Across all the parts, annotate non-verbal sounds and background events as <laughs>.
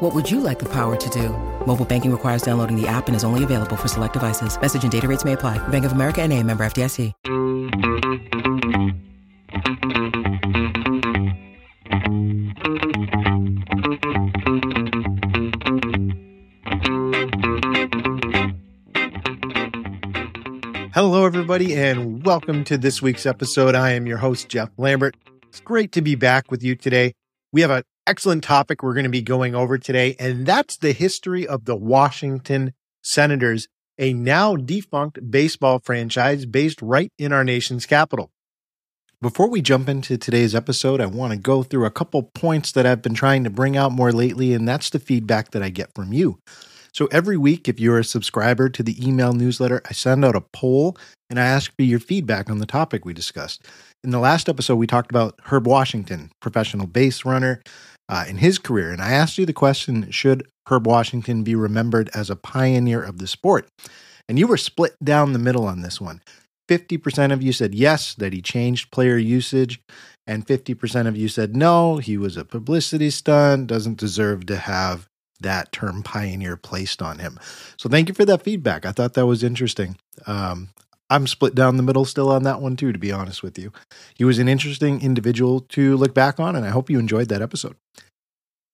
What would you like the power to do? Mobile banking requires downloading the app and is only available for select devices. Message and data rates may apply. Bank of America and a member FDIC. Hello, everybody, and welcome to this week's episode. I am your host, Jeff Lambert. It's great to be back with you today. We have an excellent topic we're going to be going over today, and that's the history of the Washington Senators, a now defunct baseball franchise based right in our nation's capital. Before we jump into today's episode, I want to go through a couple points that I've been trying to bring out more lately, and that's the feedback that I get from you. So every week, if you're a subscriber to the email newsletter, I send out a poll and I ask for your feedback on the topic we discussed. In the last episode, we talked about Herb Washington, professional base runner, uh, in his career. And I asked you the question Should Herb Washington be remembered as a pioneer of the sport? And you were split down the middle on this one. 50% of you said yes, that he changed player usage. And 50% of you said no, he was a publicity stunt, doesn't deserve to have that term pioneer placed on him. So thank you for that feedback. I thought that was interesting. Um, I'm split down the middle still on that one too, to be honest with you. He was an interesting individual to look back on, and I hope you enjoyed that episode.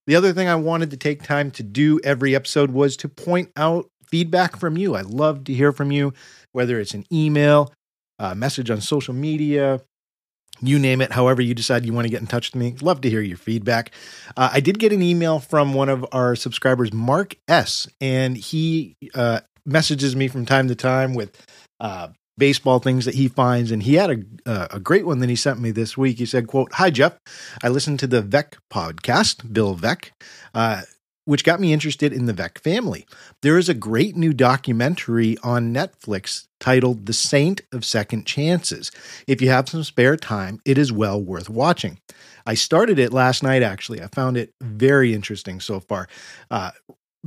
The other thing I wanted to take time to do every episode was to point out feedback from you. I love to hear from you, whether it's an email, a message on social media, you name it, however you decide you want to get in touch with me. Love to hear your feedback. Uh, I did get an email from one of our subscribers, Mark S., and he uh, messages me from time to time with uh, baseball things that he finds. And he had a, a great one that he sent me this week. He said, quote, Hi, Jeff. I listened to the Veeck podcast, Bill Veeck Uh, which got me interested in the Veeck family. There is a great new documentary on Netflix titled The Saint of Second Chances. If you have some spare time, it is well worth watching. I started it last night, actually. I found it very interesting so far. Uh,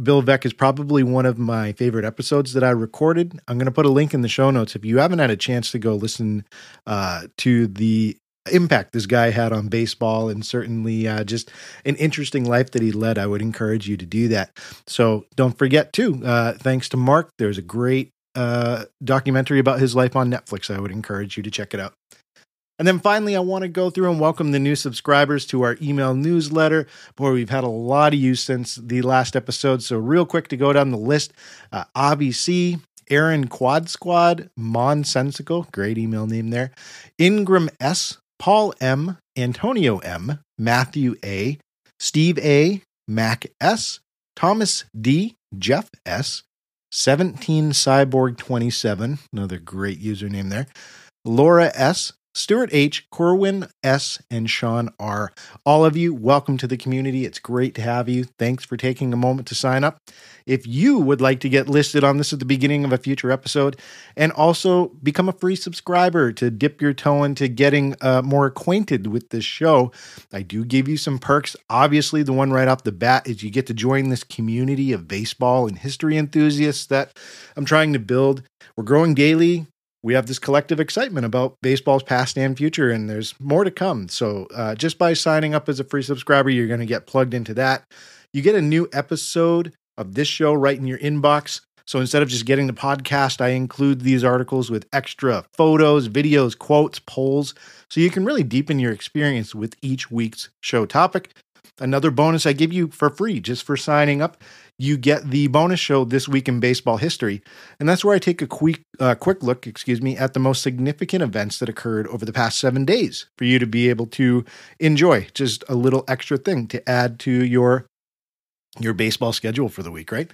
Bill Veeck is probably one of my favorite episodes that I recorded. I'm going to put a link in the show notes if you haven't had a chance to go listen uh, to the impact this guy had on baseball and certainly uh, just an interesting life that he led. I would encourage you to do that. So don't forget, too, uh, thanks to Mark, there's a great uh, documentary about his life on Netflix. I would encourage you to check it out. And then finally, I want to go through and welcome the new subscribers to our email newsletter. Boy, we've had a lot of you since the last episode. So, real quick to go down the list uh, Avi C, Aaron Quad Squad, Monsensical, great email name there, Ingram S, Paul M, Antonio M, Matthew A, Steve A, Mac S, Thomas D, Jeff S, 17 Cyborg 27, another great username there, Laura S, Stuart H., Corwin S., and Sean R. All of you, welcome to the community. It's great to have you. Thanks for taking a moment to sign up. If you would like to get listed on this at the beginning of a future episode and also become a free subscriber to dip your toe into getting uh, more acquainted with this show, I do give you some perks. Obviously, the one right off the bat is you get to join this community of baseball and history enthusiasts that I'm trying to build. We're growing daily we have this collective excitement about baseball's past and future, and there's more to come. So, uh, just by signing up as a free subscriber, you're going to get plugged into that. You get a new episode of this show right in your inbox. So, instead of just getting the podcast, I include these articles with extra photos, videos, quotes, polls, so you can really deepen your experience with each week's show topic. Another bonus I give you for free just for signing up. You get the bonus show this week in baseball history, and that's where I take a quick uh, quick look, excuse me, at the most significant events that occurred over the past seven days for you to be able to enjoy. Just a little extra thing to add to your your baseball schedule for the week, right?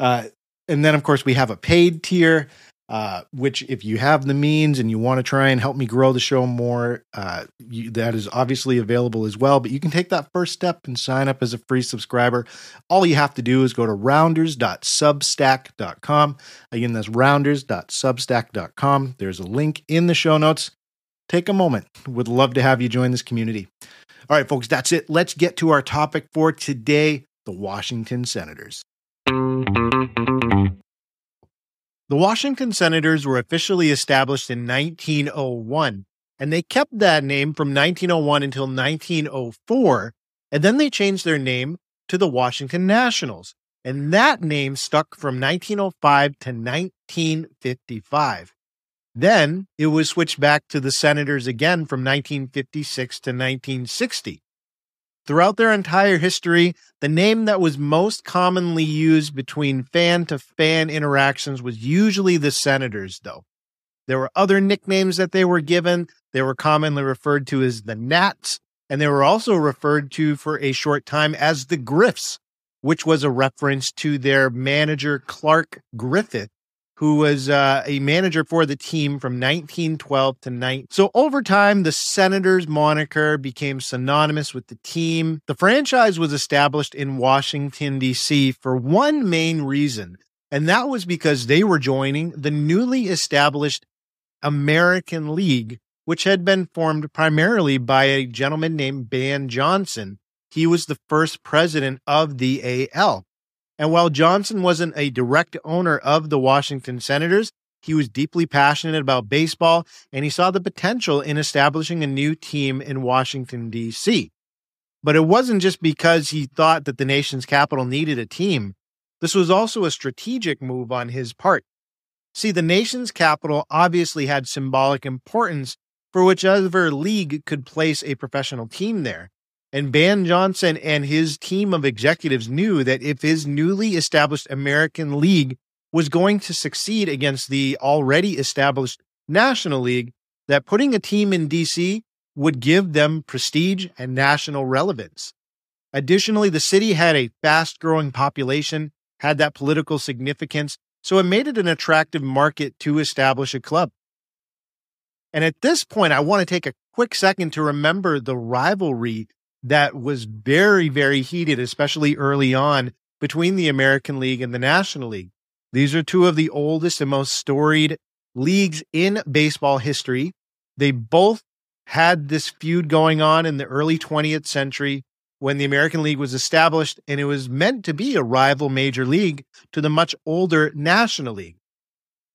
Uh, and then, of course, we have a paid tier uh, which if you have the means and you want to try and help me grow the show more, uh, you, that is obviously available as well. But you can take that first step and sign up as a free subscriber. All you have to do is go to rounders.substack.com. Again, that's rounders.substack.com. There's a link in the show notes. Take a moment. Would love to have you join this community. All right, folks, that's it. Let's get to our topic for today the Washington Senators. The Washington Senators were officially established in 1901, and they kept that name from 1901 until 1904, and then they changed their name to the Washington Nationals, and that name stuck from 1905 to 1955. Then it was switched back to the Senators again from 1956 to 1960. Throughout their entire history, the name that was most commonly used between fan to fan interactions was usually the Senators, though. There were other nicknames that they were given. They were commonly referred to as the Nats, and they were also referred to for a short time as the Griffs, which was a reference to their manager, Clark Griffith, who was uh, a manager for the team from 1912 to 9. So over time, the Senators moniker became synonymous with the team. The franchise was established in Washington, D.C. for one main reason, and that was because they were joining the newly established American League, which had been formed primarily by a gentleman named Ban Johnson. He was the first president of the AL. And while Johnson wasn't a direct owner of the Washington Senators, he was deeply passionate about baseball and he saw the potential in establishing a new team in Washington, D.C. But it wasn't just because he thought that the nation's capital needed a team. This was also a strategic move on his part. See, the nation's capital obviously had symbolic importance for whichever league could place a professional team there. And Ban Johnson and his team of executives knew that if his newly established American League was going to succeed against the already established National League, that putting a team in DC would give them prestige and national relevance. Additionally, the city had a fast growing population, had that political significance, so it made it an attractive market to establish a club. And at this point, I want to take a quick second to remember the rivalry that was very, very heated, especially early on between the American League and the National League. These are two of the oldest and most storied leagues in baseball history. They both had this feud going on in the early 20th century when the American League was established, and it was meant to be a rival major league to the much older National League.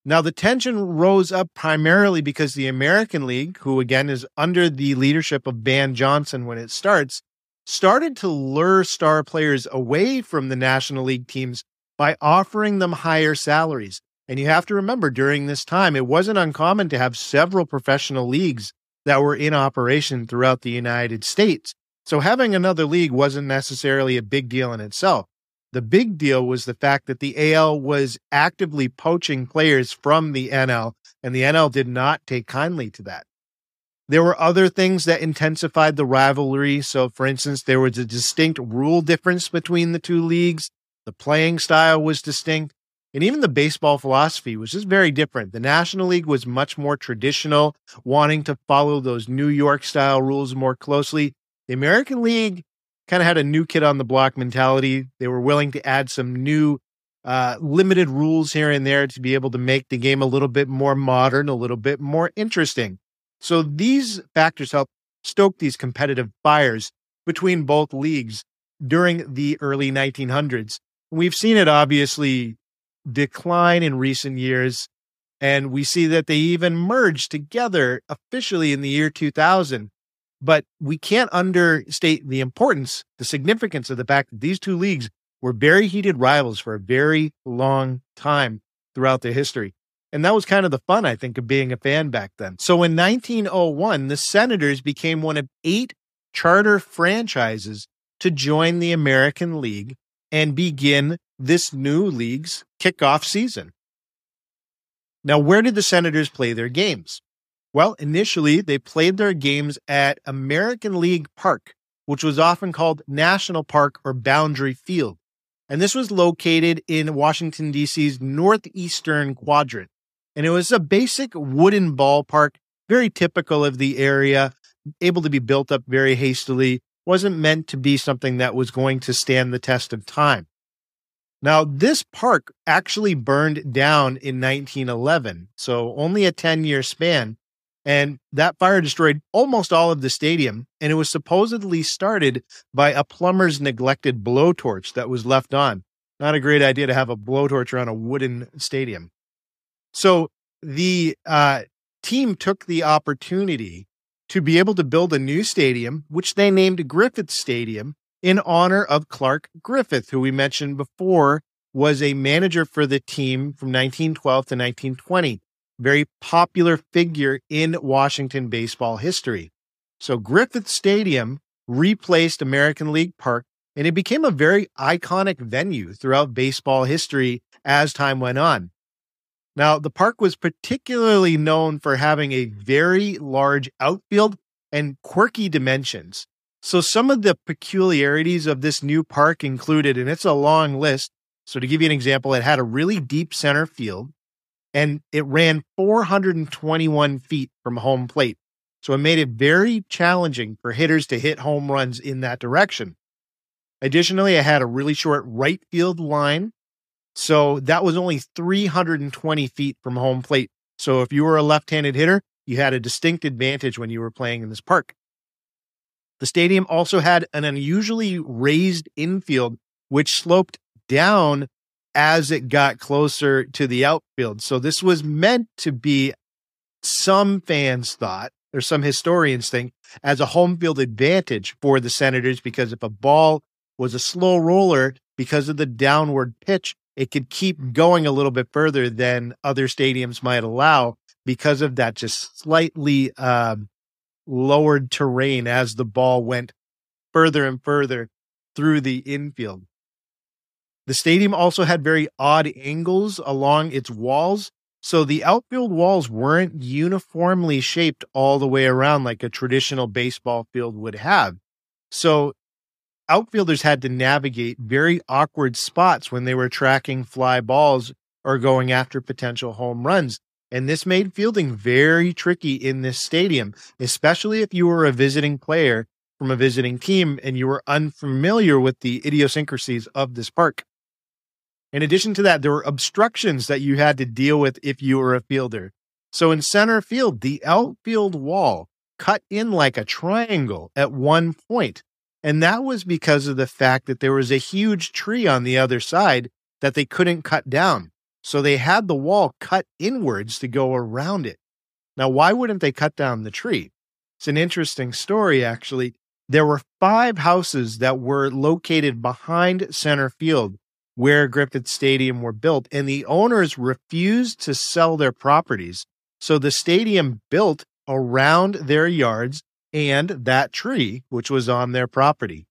Now, the tension rose up primarily because the American League, who again is under the leadership of Ban Johnson when it starts, started to lure star players away from the National League teams by offering them higher salaries. And you have to remember during this time, it wasn't uncommon to have several professional leagues that were in operation throughout the United States. So having another league wasn't necessarily a big deal in itself. The big deal was the fact that the AL was actively poaching players from the NL, and the NL did not take kindly to that. There were other things that intensified the rivalry. So, for instance, there was a distinct rule difference between the two leagues. The playing style was distinct, and even the baseball philosophy was just very different. The National League was much more traditional, wanting to follow those New York style rules more closely. The American League kind of had a new kid on the block mentality. They were willing to add some new uh, limited rules here and there to be able to make the game a little bit more modern, a little bit more interesting. So these factors help stoke these competitive fires between both leagues during the early 1900s. We've seen it obviously decline in recent years, and we see that they even merged together officially in the year 2000. But we can't understate the importance, the significance of the fact that these two leagues were very heated rivals for a very long time throughout their history. And that was kind of the fun, I think, of being a fan back then. So in 1901, the Senators became one of eight charter franchises to join the American League and begin this new league's kickoff season. Now, where did the Senators play their games? Well, initially, they played their games at American League Park, which was often called National Park or Boundary Field. And this was located in Washington, D.C.'s northeastern quadrant. And it was a basic wooden ballpark, very typical of the area, able to be built up very hastily, wasn't meant to be something that was going to stand the test of time. Now, this park actually burned down in 1911, so only a 10 year span. And that fire destroyed almost all of the stadium. And it was supposedly started by a plumber's neglected blowtorch that was left on. Not a great idea to have a blowtorch around a wooden stadium. So the uh, team took the opportunity to be able to build a new stadium, which they named Griffith Stadium in honor of Clark Griffith, who we mentioned before was a manager for the team from 1912 to 1920. Very popular figure in Washington baseball history. So Griffith Stadium replaced American League Park and it became a very iconic venue throughout baseball history as time went on. Now, the park was particularly known for having a very large outfield and quirky dimensions. So some of the peculiarities of this new park included, and it's a long list. So to give you an example, it had a really deep center field and it ran 421 feet from home plate. So it made it very challenging for hitters to hit home runs in that direction. Additionally, it had a really short right field line. So that was only 320 feet from home plate. So if you were a left handed hitter, you had a distinct advantage when you were playing in this park. The stadium also had an unusually raised infield, which sloped down as it got closer to the outfield. So this was meant to be, some fans thought, or some historians think, as a home field advantage for the Senators because if a ball was a slow roller, because of the downward pitch, it could keep going a little bit further than other stadiums might allow because of that just slightly um, lowered terrain as the ball went further and further through the infield. The stadium also had very odd angles along its walls. So the outfield walls weren't uniformly shaped all the way around like a traditional baseball field would have. So outfielders had to navigate very awkward spots when they were tracking fly balls or going after potential home runs. And this made fielding very tricky in this stadium, especially if you were a visiting player from a visiting team and you were unfamiliar with the idiosyncrasies of this park. In addition to that, there were obstructions that you had to deal with if you were a fielder. So in center field, the outfield wall cut in like a triangle at one point, And that was because of the fact that there was a huge tree on the other side that they couldn't cut down. So they had the wall cut inwards to go around it. Now, why wouldn't they cut down the tree? It's an interesting story, actually. There were five houses that were located behind center field where Griffith Stadium were built, and the owners refused to sell their properties. So the stadium built around their yards and that tree, which was on their property.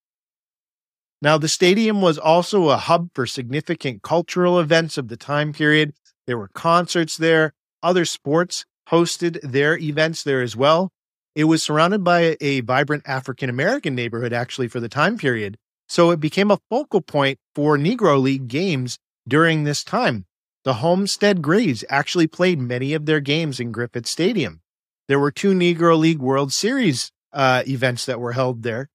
Now, the stadium was also a hub for significant cultural events of the time period. There were concerts there, other sports hosted their events there as well. It was surrounded by a vibrant African American neighborhood, actually, for the time period. So it became a focal point for Negro League games during this time. The Homestead Grays actually played many of their games in Griffith Stadium. There were two Negro League World Series uh, events that were held there.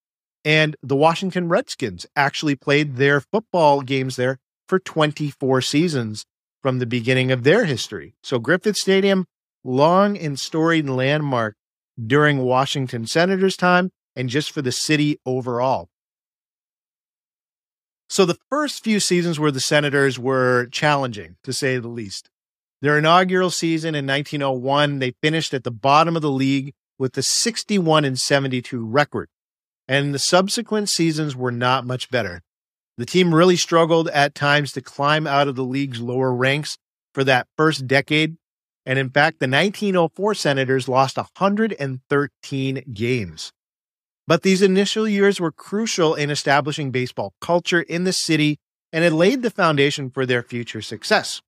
And the Washington Redskins actually played their football games there for 24 seasons from the beginning of their history. So Griffith Stadium, long and storied landmark during Washington Senators' time and just for the city overall. So the first few seasons where the Senators were challenging, to say the least. Their inaugural season in 1901, they finished at the bottom of the league with the 61 and 72 record and the subsequent seasons were not much better. The team really struggled at times to climb out of the league's lower ranks for that first decade. And in fact, the 1904 Senators lost 113 games. But these initial years were crucial in establishing baseball culture in the city and it laid the foundation for their future success.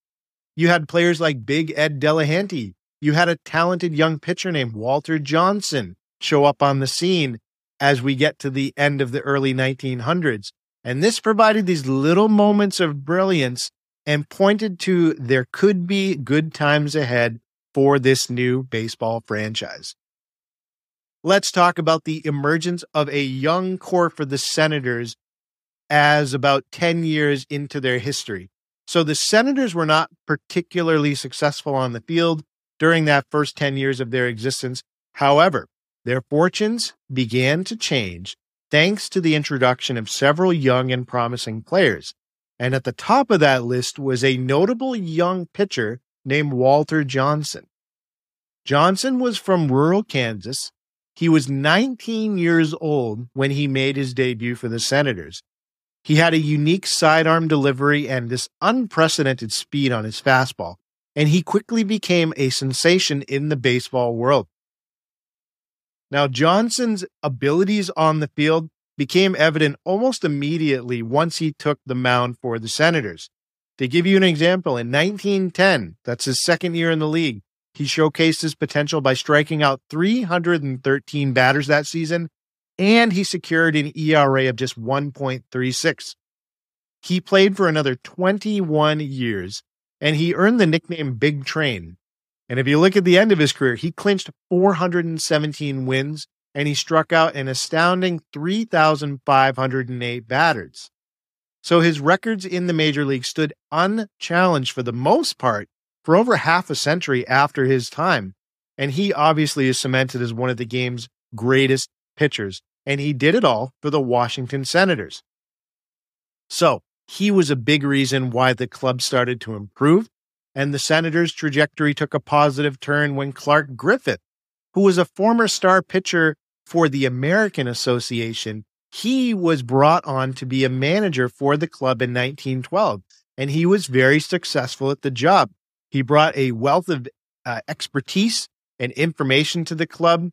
You had players like Big Ed Delahanty. You had a talented young pitcher named Walter Johnson show up on the scene as we get to the end of the early 1900s. And this provided these little moments of brilliance and pointed to there could be good times ahead for this new baseball franchise. Let's talk about the emergence of a young core for the Senators as about 10 years into their history. So the Senators were not particularly successful on the field during that first 10 years of their existence. However, their fortunes began to change thanks to the introduction of several young and promising players. And at the top of that list was a notable young pitcher named Walter Johnson. Johnson was from rural Kansas. He was 19 years old when he made his debut for the Senators. He had a unique sidearm delivery and this unprecedented speed on his fastball, and he quickly became a sensation in the baseball world. Now, Johnson's abilities on the field became evident almost immediately once he took the mound for the Senators. To give you an example, in 1910, that's his second year in the league, he showcased his potential by striking out 313 batters that season, and he secured an ERA of just 1.36. He played for another 21 years, and he earned the nickname Big Train and if you look at the end of his career, he clinched 417 wins and he struck out an astounding 3,508 batters. So his records in the major league stood unchallenged for the most part for over half a century after his time. And he obviously is cemented as one of the game's greatest pitchers. And he did it all for the Washington Senators. So he was a big reason why the club started to improve and the Senators' trajectory took a positive turn when Clark Griffith, who was a former star pitcher for the American Association, he was brought on to be a manager for the club in 1912, and he was very successful at the job. He brought a wealth of uh, expertise and information to the club,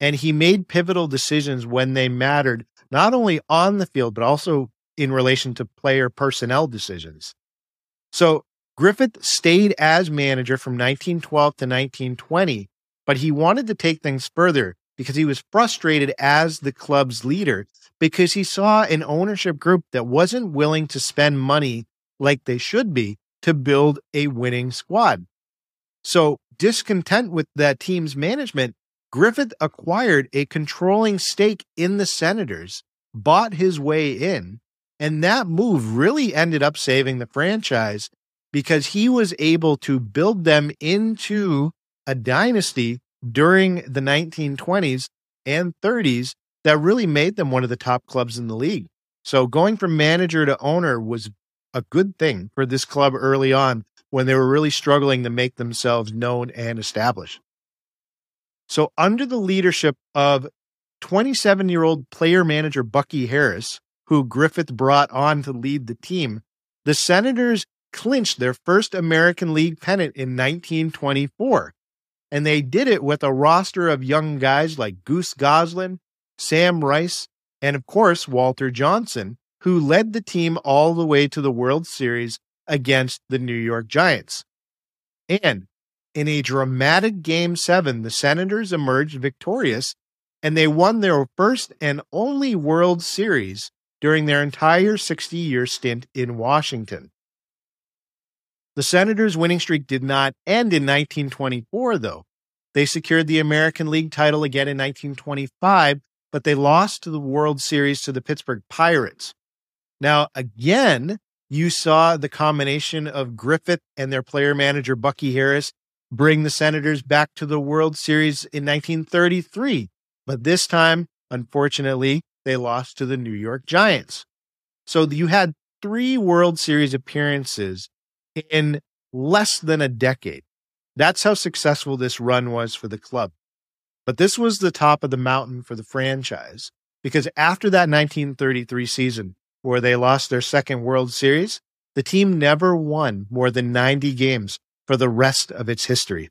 and he made pivotal decisions when they mattered, not only on the field, but also in relation to player personnel decisions. So Griffith stayed as manager from 1912 to 1920, but he wanted to take things further because he was frustrated as the club's leader because he saw an ownership group that wasn't willing to spend money like they should be to build a winning squad. So, discontent with that team's management, Griffith acquired a controlling stake in the Senators, bought his way in, and that move really ended up saving the franchise because he was able to build them into a dynasty during the 1920s and 30s that really made them one of the top clubs in the league. So going from manager to owner was a good thing for this club early on when they were really struggling to make themselves known and established. So under the leadership of 27 year old player manager Bucky Harris, who Griffith brought on to lead the team, the Senators clinched their first American League pennant in 1924. And they did it with a roster of young guys like Goose Goslin, Sam Rice, and of course, Walter Johnson, who led the team all the way to the World Series against the New York Giants. And in a dramatic Game 7, the Senators emerged victorious and they won their first and only World Series during their entire 60 year stint in Washington. The Senators' winning streak did not end in 1924, though. They secured the American League title again in 1925, but they lost the World Series to the Pittsburgh Pirates. Now, again, you saw the combination of Griffith and their player manager, Bucky Harris, bring the Senators back to the World Series in 1933. But this time, unfortunately, they lost to the New York Giants. So you had three World Series appearances in less than a decade. That's how successful this run was for the club. But this was the top of the mountain for the franchise because after that 1933 season, where they lost their second World Series, the team never won more than 90 games for the rest of its history.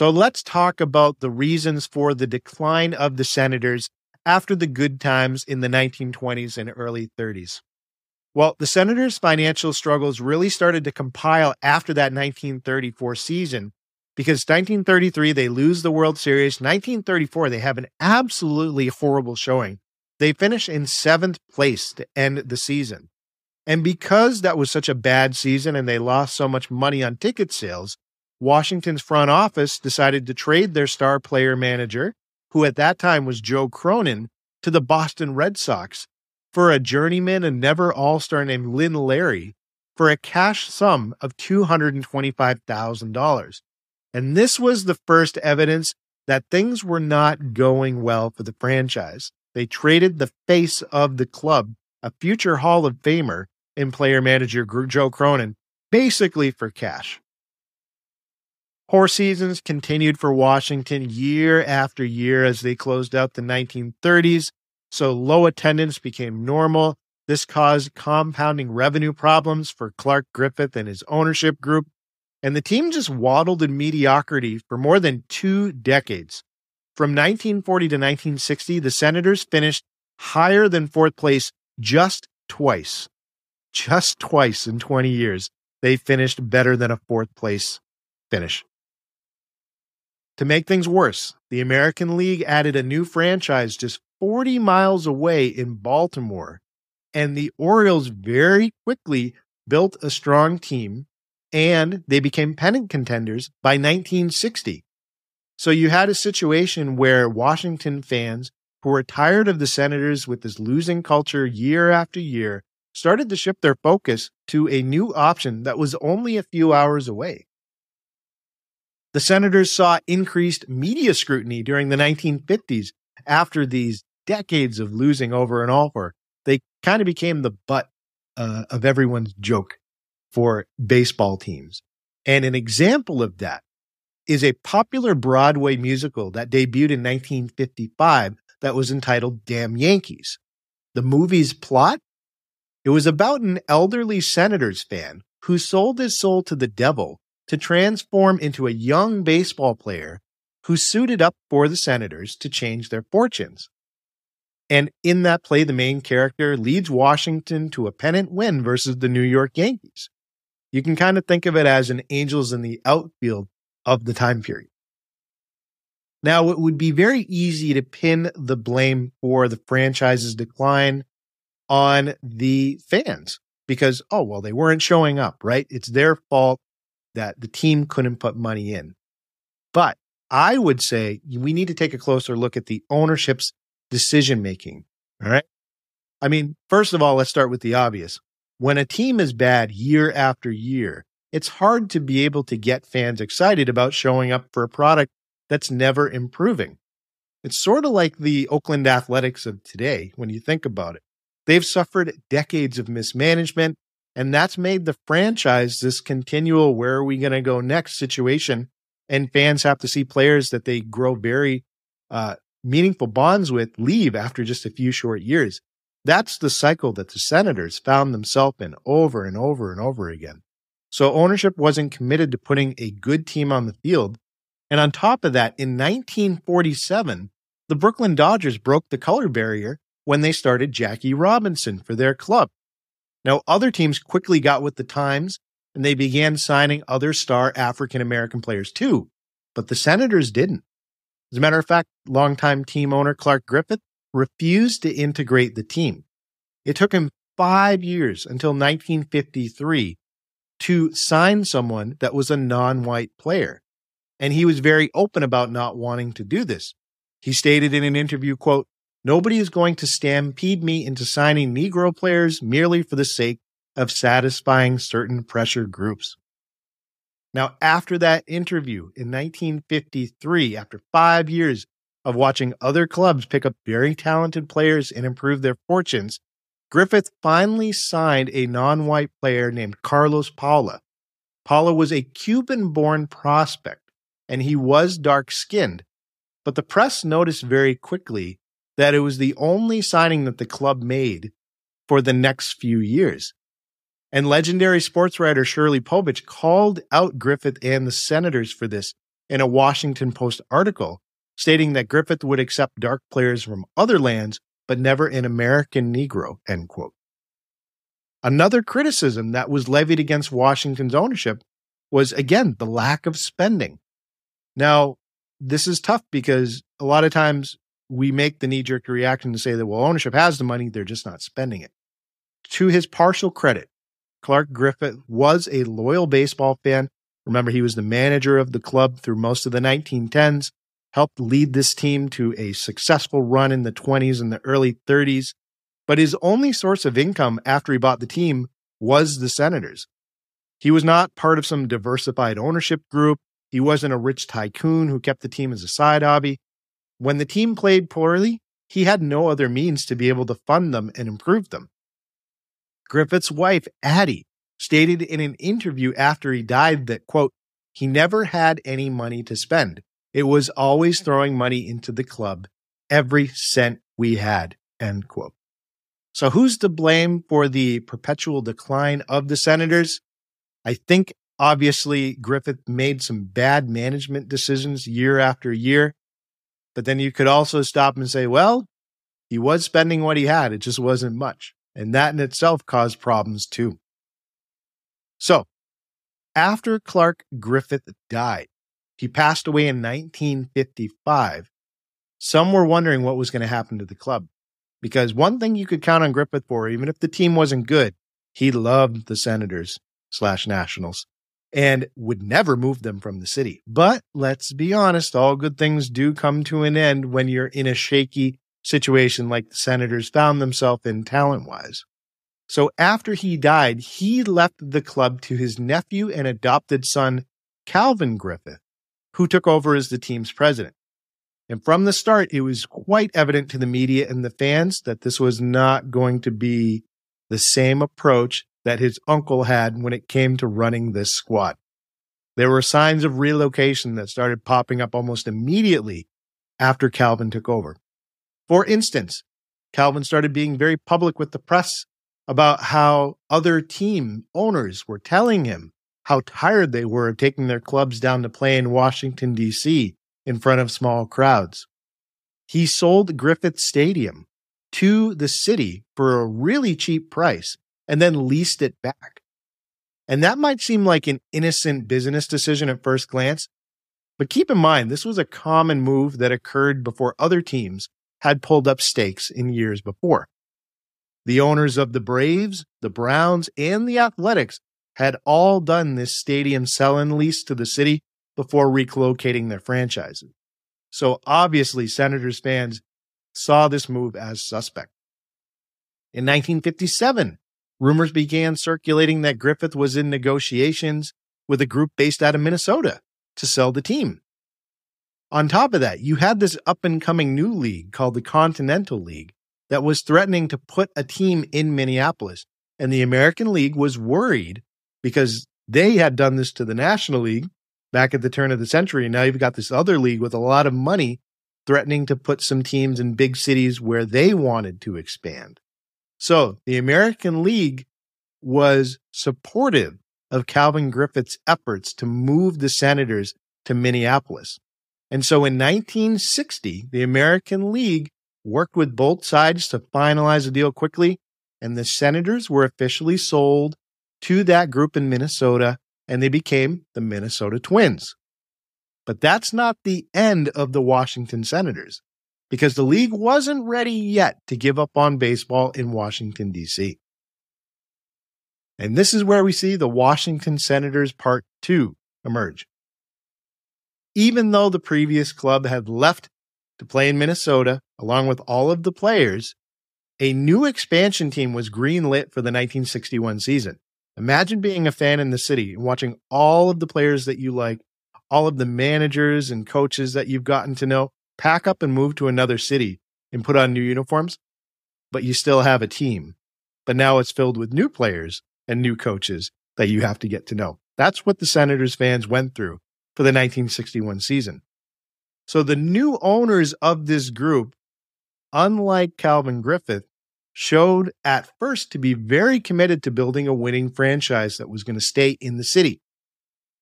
So let's talk about the reasons for the decline of the Senators after the good times in the 1920s and early 30s. Well, the Senators' financial struggles really started to compile after that 1934 season because 1933 they lose the World Series, 1934 they have an absolutely horrible showing. They finish in 7th place to end the season. And because that was such a bad season and they lost so much money on ticket sales, Washington's front office decided to trade their star player manager, who at that time was Joe Cronin, to the Boston Red Sox for a journeyman and never all star named Lyn Lary for a cash sum of $225,000. And this was the first evidence that things were not going well for the franchise. They traded the face of the club, a future Hall of Famer in player manager Joe Cronin, basically for cash. Poor seasons continued for Washington year after year as they closed out the 1930s, so low attendance became normal. This caused compounding revenue problems for Clark Griffith and his ownership group, and the team just waddled in mediocrity for more than two decades. From 1940 to 1960, the Senators finished higher than fourth place just twice. Just twice in 20 years, they finished better than a fourth place finish. To make things worse, the American League added a new franchise just 40 miles away in Baltimore, and the Orioles very quickly built a strong team and they became pennant contenders by 1960. So you had a situation where Washington fans who were tired of the Senators with this losing culture year after year started to shift their focus to a new option that was only a few hours away. The Senators saw increased media scrutiny during the 1950s after these decades of losing over and over. They kind of became the butt uh, of everyone's joke for baseball teams. And an example of that is a popular Broadway musical that debuted in 1955 that was entitled Damn Yankees. The movie's plot? It was about an elderly Senators fan who sold his soul to the devil to transform into a young baseball player who suited up for the Senators to change their fortunes. And in that play, the main character leads Washington to a pennant win versus the New York Yankees. You can kind of think of it as an angels in the outfield of the time period. Now, it would be very easy to pin the blame for the franchise's decline on the fans because, oh, well, they weren't showing up, right? It's their fault that the team couldn't put money in. But I would say we need to take a closer look at the ownership's decision making. All right. I mean, first of all, let's start with the obvious. When a team is bad year after year, it's hard to be able to get fans excited about showing up for a product that's never improving. It's sort of like the Oakland Athletics of today when you think about it. They've suffered decades of mismanagement and that's made the franchise this continual where are we going to go next situation. And fans have to see players that they grow very uh, meaningful bonds with leave after just a few short years. That's the cycle that the Senators found themselves in over and over and over again. So ownership wasn't committed to putting a good team on the field. And on top of that, in 1947, the Brooklyn Dodgers broke the color barrier when they started Jackie Robinson for their club. Now, other teams quickly got with the times and they began signing other star African American players too, but the Senators didn't. As a matter of fact, longtime team owner Clark Griffith refused to integrate the team. It took him five years until 1953 to sign someone that was a non white player. And he was very open about not wanting to do this. He stated in an interview, quote, Nobody is going to stampede me into signing Negro players merely for the sake of satisfying certain pressure groups. Now, after that interview in 1953, after five years of watching other clubs pick up very talented players and improve their fortunes, Griffith finally signed a non white player named Carlos Paula. Paula was a Cuban born prospect and he was dark skinned, but the press noticed very quickly that it was the only signing that the club made for the next few years. And legendary sports writer Shirley Povich called out Griffith and the Senators for this in a Washington Post article, stating that Griffith would accept dark players from other lands, but never an American Negro, end quote. Another criticism that was levied against Washington's ownership was, again, the lack of spending. Now, this is tough because a lot of times we make the knee jerk reaction to say that, well, ownership has the money, they're just not spending it. To his partial credit, Clark Griffith was a loyal baseball fan. Remember, he was the manager of the club through most of the 1910s, helped lead this team to a successful run in the 20s and the early 30s. But his only source of income after he bought the team was the Senators. He was not part of some diversified ownership group. He wasn't a rich tycoon who kept the team as a side hobby. When the team played poorly, he had no other means to be able to fund them and improve them. Griffith's wife, Addie, stated in an interview after he died that, quote, he never had any money to spend. It was always throwing money into the club, every cent we had, end quote. So who's to blame for the perpetual decline of the Senators? I think obviously Griffith made some bad management decisions year after year. But then you could also stop and say, well, he was spending what he had. It just wasn't much. And that in itself caused problems too. So, after Clark Griffith died, he passed away in 1955. Some were wondering what was going to happen to the club. Because one thing you could count on Griffith for, even if the team wasn't good, he loved the Senators slash Nationals and would never move them from the city. But let's be honest, all good things do come to an end when you're in a shaky situation like the Senators found themselves in talent wise. So after he died, he left the club to his nephew and adopted son, Calvin Griffith, who took over as the team's president. And from the start, it was quite evident to the media and the fans that this was not going to be the same approach that his uncle had when it came to running this squad. There were signs of relocation that started popping up almost immediately after Calvin took over. For instance, Calvin started being very public with the press about how other team owners were telling him how tired they were of taking their clubs down to play in Washington, D.C. in front of small crowds. He sold Griffith Stadium to the city for a really cheap price and then leased it back. And that might seem like an innocent business decision at first glance, but keep in mind, this was a common move that occurred before other teams had pulled up stakes in years before. The owners of the Braves, the Browns, and the Athletics had all done this stadium sell and lease to the city before relocating their franchises. So obviously, Senators fans saw this move as suspect. In 1957, rumors began circulating that Griffith was in negotiations with a group based out of Minnesota to sell the team. On top of that, you had this up and coming new league called the Continental League that was threatening to put a team in Minneapolis. And the American League was worried because they had done this to the National League back at the turn of the century. And now you've got this other league with a lot of money threatening to put some teams in big cities where they wanted to expand. So the American League was supportive of Calvin Griffith's efforts to move the Senators to Minneapolis. And so in 1960, the American League worked with both sides to finalize a deal quickly, and the Senators were officially sold to that group in Minnesota, and they became the Minnesota Twins. But that's not the end of the Washington Senators, because the league wasn't ready yet to give up on baseball in Washington, D.C. And this is where we see the Washington Senators Part 2 emerge even though the previous club had left to play in Minnesota along with all of the players, a new expansion team was greenlit for the 1961 season. Imagine being a fan in the city and watching all of the players that you like, all of the managers and coaches that you've gotten to know pack up and move to another city and put on new uniforms, but you still have a team. But now it's filled with new players and new coaches that you have to get to know. That's what the Senators fans went through for the 1961 season. So the new owners of this group, unlike Calvin Griffith, showed at first to be very committed to building a winning franchise that was going to stay in the city.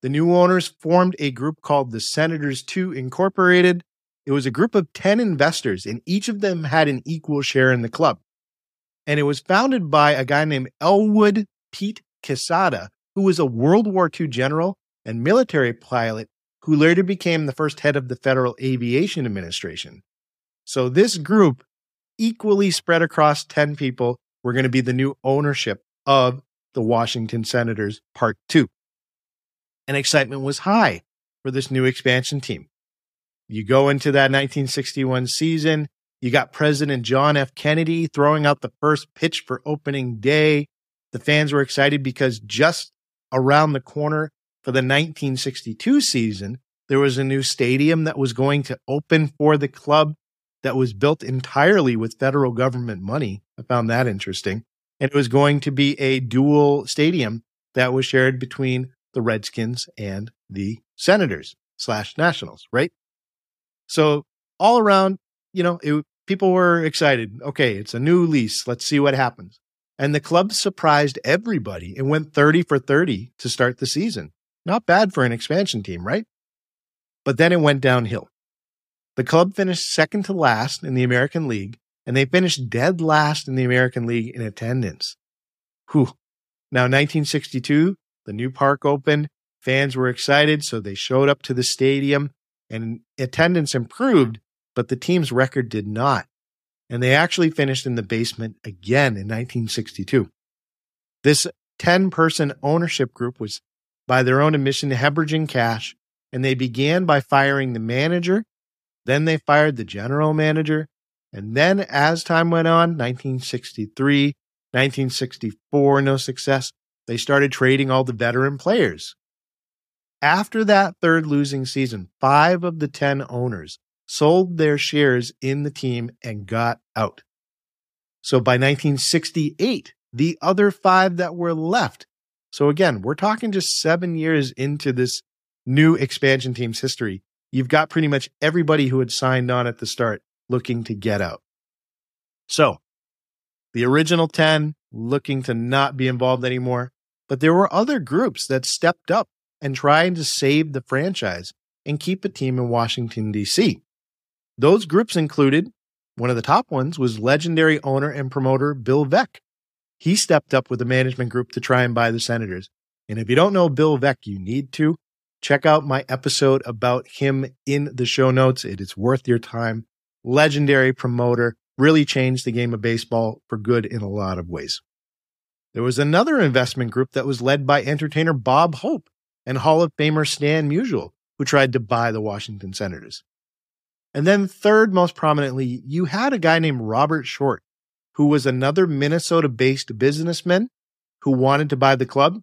The new owners formed a group called the Senators 2 Incorporated. It was a group of 10 investors, and each of them had an equal share in the club. And it was founded by a guy named Elwood Pete Quesada, who was a World War II general and military pilot who later became the first head of the Federal Aviation Administration. So this group, equally spread across 10 people, were going to be the new ownership of the Washington Senators Part 2. And excitement was high for this new expansion team. You go into that 1961 season, you got President John F. Kennedy throwing out the first pitch for opening day. The fans were excited because just around the corner for the 1962 season, there was a new stadium that was going to open for the club that was built entirely with federal government money. I found that interesting. And it was going to be a dual stadium that was shared between the Redskins and the Senators slash Nationals, right? So all around, you know, it, people were excited. Okay, it's a new lease. Let's see what happens. And the club surprised everybody and went 30 for 30 to start the season. Not bad for an expansion team, right? But then it went downhill. The club finished second to last in the American League, and they finished dead last in the American League in attendance. Whew. Now, 1962, the new park opened. Fans were excited, so they showed up to the stadium, and attendance improved, but the team's record did not and they actually finished in the basement again in 1962. This 10 person ownership group was, by their own admission, hemorrhaging cash, and they began by firing the manager. Then they fired the general manager. And then, as time went on, 1963, 1964, no success, they started trading all the veteran players. After that third losing season, five of the 10 owners sold their shares in the team and got out. So by 1968, the other five that were left. So again, we're talking just seven years into this new expansion team's history. You've got pretty much everybody who had signed on at the start looking to get out. So the original 10 looking to not be involved anymore, but there were other groups that stepped up and trying to save the franchise and keep a team in Washington, D.C. Those groups included one of the top ones was legendary owner and promoter Bill Veeck. He stepped up with a management group to try and buy the Senators. And if you don't know Bill Veeck, you need to check out my episode about him in the show notes. It is worth your time. Legendary promoter, really changed the game of baseball for good in a lot of ways. There was another investment group that was led by entertainer Bob Hope and Hall of Famer Stan Musial, who tried to buy the Washington Senators. And then, third most prominently, you had a guy named Robert Short, who was another Minnesota based businessman who wanted to buy the club.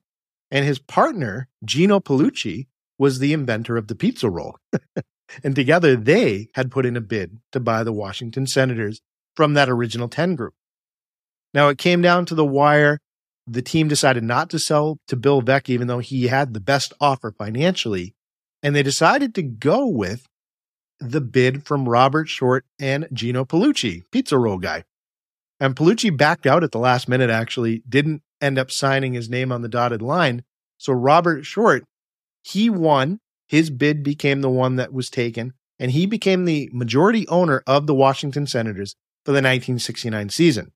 And his partner, Jeno Paulucci, was the inventor of the pizza roll. <laughs> and together they had put in a bid to buy the Washington Senators from that original 10 group. Now it came down to the wire. The team decided not to sell to Bill Veeck, even though he had the best offer financially. And they decided to go with the bid from Robert Short and Jeno Paulucci, pizza roll guy. And Paulucci backed out at the last minute, actually, didn't end up signing his name on the dotted line. So Robert Short, he won. His bid became the one that was taken, and he became the majority owner of the Washington Senators for the 1969 season.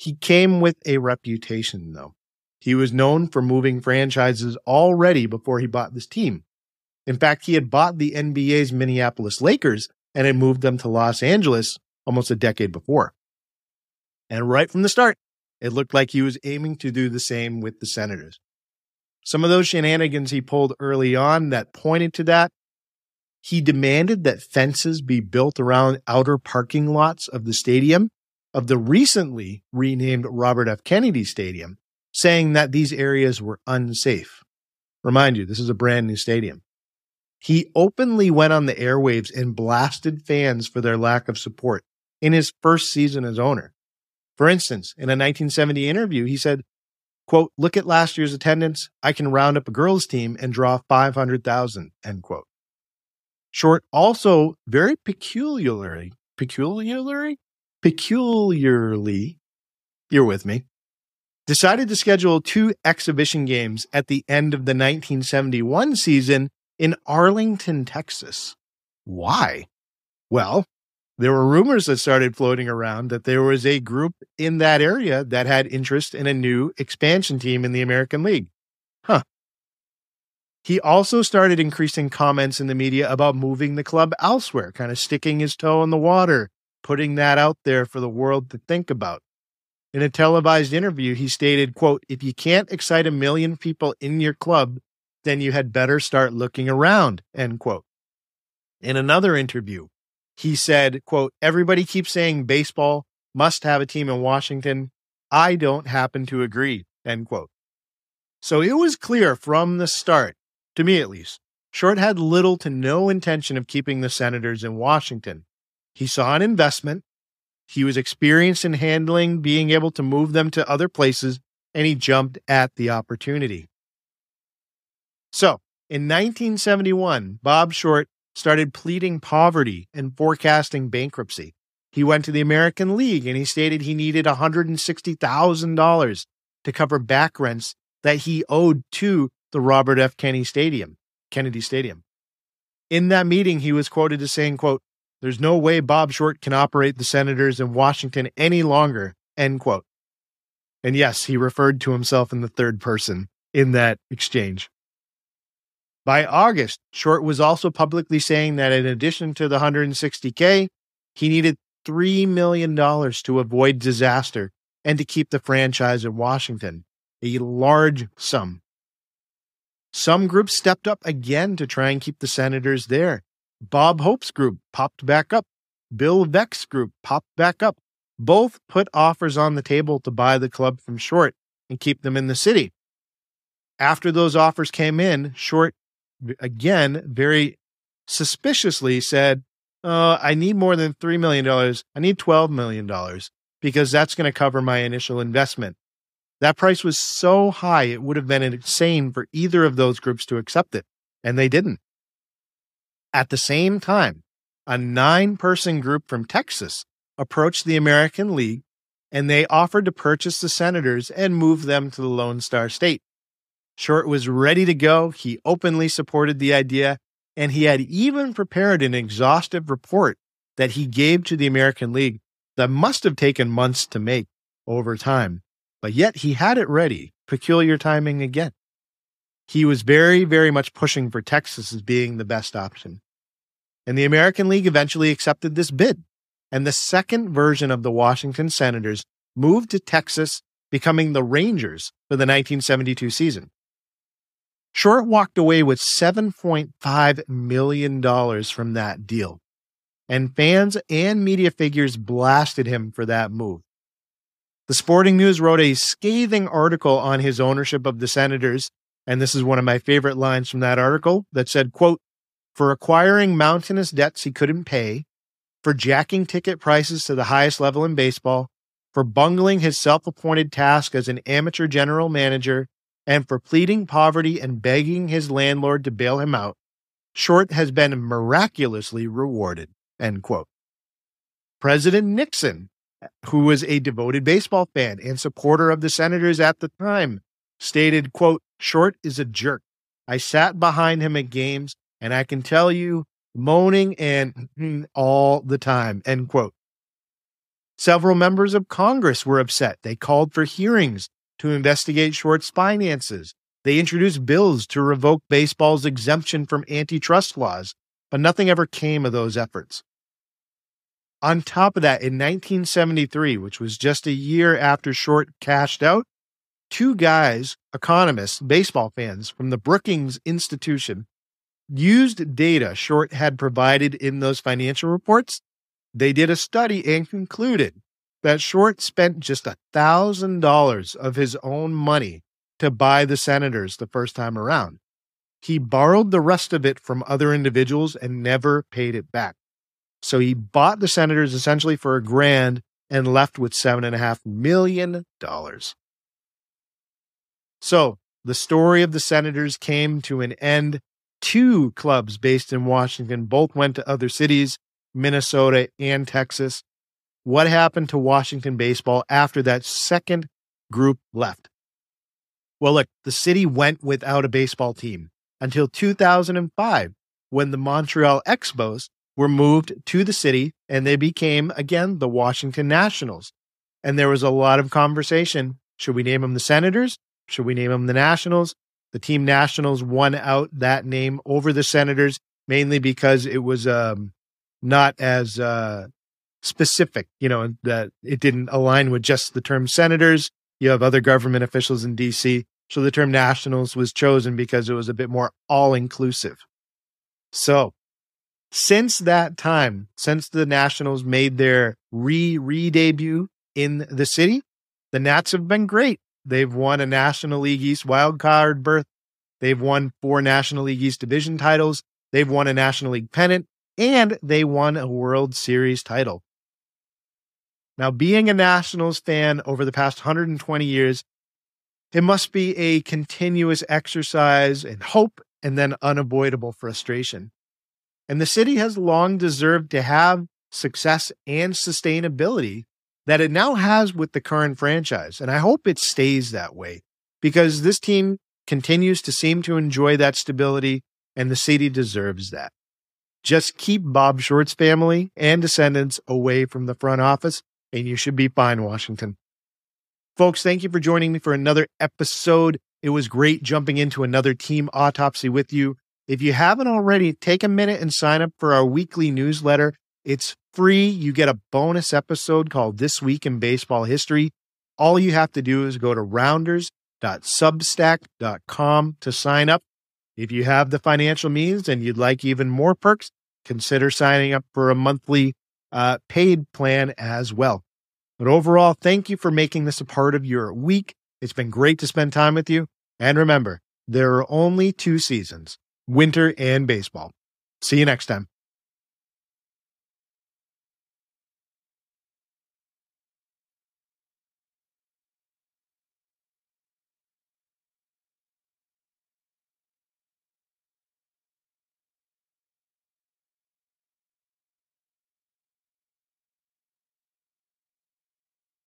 He came with a reputation, though. He was known for moving franchises already before he bought this team. In fact, he had bought the NBA's Minneapolis Lakers and had moved them to Los Angeles almost a decade before. And right from the start, it looked like he was aiming to do the same with the Senators. Some of those shenanigans he pulled early on that pointed to that. He demanded that fences be built around outer parking lots of the stadium of the recently renamed Robert F. Kennedy Stadium. saying that these areas were unsafe. Remind you, this is a brand new stadium. He openly went on the airwaves and blasted fans for their lack of support in his first season as owner. For instance, in a 1970 interview, he said, quote, look at last year's attendance. I can round up a girls team and draw 500,000, end quote. Short also very peculiarly, peculiarly, peculiarly, you're with me, decided to schedule two exhibition games at the end of the 1971 season in Arlington, Texas. Why? Well, there were rumors that started floating around that there was a group in that area that had interest in a new expansion team in the American League. Huh. He also started increasing comments in the media about moving the club elsewhere, kind of sticking his toe in the water, putting that out there for the world to think about. In a televised interview, he stated, quote, if you can't excite a million people in your club, then you had better start looking around, end quote. In another interview, he said, quote, everybody keeps saying baseball must have a team in Washington. I don't happen to agree, end quote. So it was clear from the start, to me at least, Short had little to no intention of keeping the Senators in Washington. He saw an investment. He was experienced in handling being able to move them to other places, and he jumped at the opportunity. So in 1971, Bob Short started pleading poverty and forecasting bankruptcy. He went to the American League and he stated he needed $160,000 to cover back rents that he owed to the Robert F. Kennedy Stadium, Kennedy Stadium. In that meeting, he was quoted as saying, quote, there's no way Bob Short can operate the Senators in Washington any longer, end quote. And yes, he referred to himself in the third person in that exchange. By August, Short was also publicly saying that in addition to the 160K, he needed $3 million to avoid disaster and to keep the franchise in Washington, a large sum. Some groups stepped up again to try and keep the Senators there. Bob Hope's group popped back up. Bill Veeck's group popped back up. Both put offers on the table to buy the club from Short and keep them in the city. After those offers came in, Short again, very suspiciously said, uh, I need more than $3 million. I need $12 million because that's going to cover my initial investment. That price was so high, it would have been insane for either of those groups to accept it, and they didn't. At the same time, a nine person group from Texas approached the American League and they offered to purchase the Senators and move them to the Lone Star State. Short was ready to go. He openly supported the idea, and he had even prepared an exhaustive report that he gave to the American League that must have taken months to make over time. But yet he had it ready. Peculiar timing again. He was very, very much pushing for Texas as being the best option. And the American League eventually accepted this bid. And the second version of the Washington Senators moved to Texas, becoming the Rangers for the 1972 season. Short walked away with $7.5 million from that deal, and fans and media figures blasted him for that move. The Sporting News wrote a scathing article on his ownership of the Senators, and this is one of my favorite lines from that article that said, quote, for acquiring mountainous debts he couldn't pay, for jacking ticket prices to the highest level in baseball, for bungling his self appointed task as an amateur general manager, and for pleading poverty and begging his landlord to bail him out, Short has been miraculously rewarded. End quote. President Nixon, who was a devoted baseball fan and supporter of the Senators at the time, stated, quote, Short is a jerk. I sat behind him at games and I can tell you moaning and <clears throat> all the time, end quote. Several members of Congress were upset. They called for hearings to investigate Short's finances. They introduced bills to revoke baseball's exemption from antitrust laws, but nothing ever came of those efforts. On top of that, in 1973, which was just a year after Short cashed out, two guys, economists, baseball fans from the Brookings Institution, used data Short had provided in those financial reports. They did a study and concluded that Short spent just a thousand dollars of his own money to buy the Senators the first time around. He borrowed the rest of it from other individuals and never paid it back. So he bought the Senators essentially for a grand and left with seven and a half million dollars. So the story of the Senators came to an end. Two clubs based in Washington both went to other cities, Minnesota and Texas. What happened to Washington baseball after that second group left? Well, look, the city went without a baseball team until 2005 when the Montreal Expos were moved to the city and they became again the Washington Nationals. And there was a lot of conversation. Should we name them the Senators? Should we name them the Nationals? The team Nationals won out that name over the Senators mainly because it was um, not as uh, specific, you know, that it didn't align with just the term Senators. You have other government officials in DC. So the term Nationals was chosen because it was a bit more all inclusive. So since that time, since the Nationals made their re re debut in the city, the Nats have been great. They've won a National League East wild card berth. They've won four National League East division titles. They've won a National League pennant and they won a World Series title. Now, being a Nationals fan over the past 120 years, it must be a continuous exercise in hope and then unavoidable frustration. And the city has long deserved to have success and sustainability that it now has with the current franchise. And I hope it stays that way because this team continues to seem to enjoy that stability and the city deserves that. Just keep Bob Short's family and descendants away from the front office and you should be fine, Washington. Folks, thank you for joining me for another episode. It was great jumping into another team autopsy with you. If you haven't already, take a minute and sign up for our weekly newsletter. It's free. You get a bonus episode called This Week in Baseball History. All you have to do is go to rounders.substack.com to sign up. If you have the financial means and you'd like even more perks, consider signing up for a monthly uh, paid plan as well. But overall, thank you for making this a part of your week. It's been great to spend time with you. And remember, there are only two seasons winter and baseball. See you next time.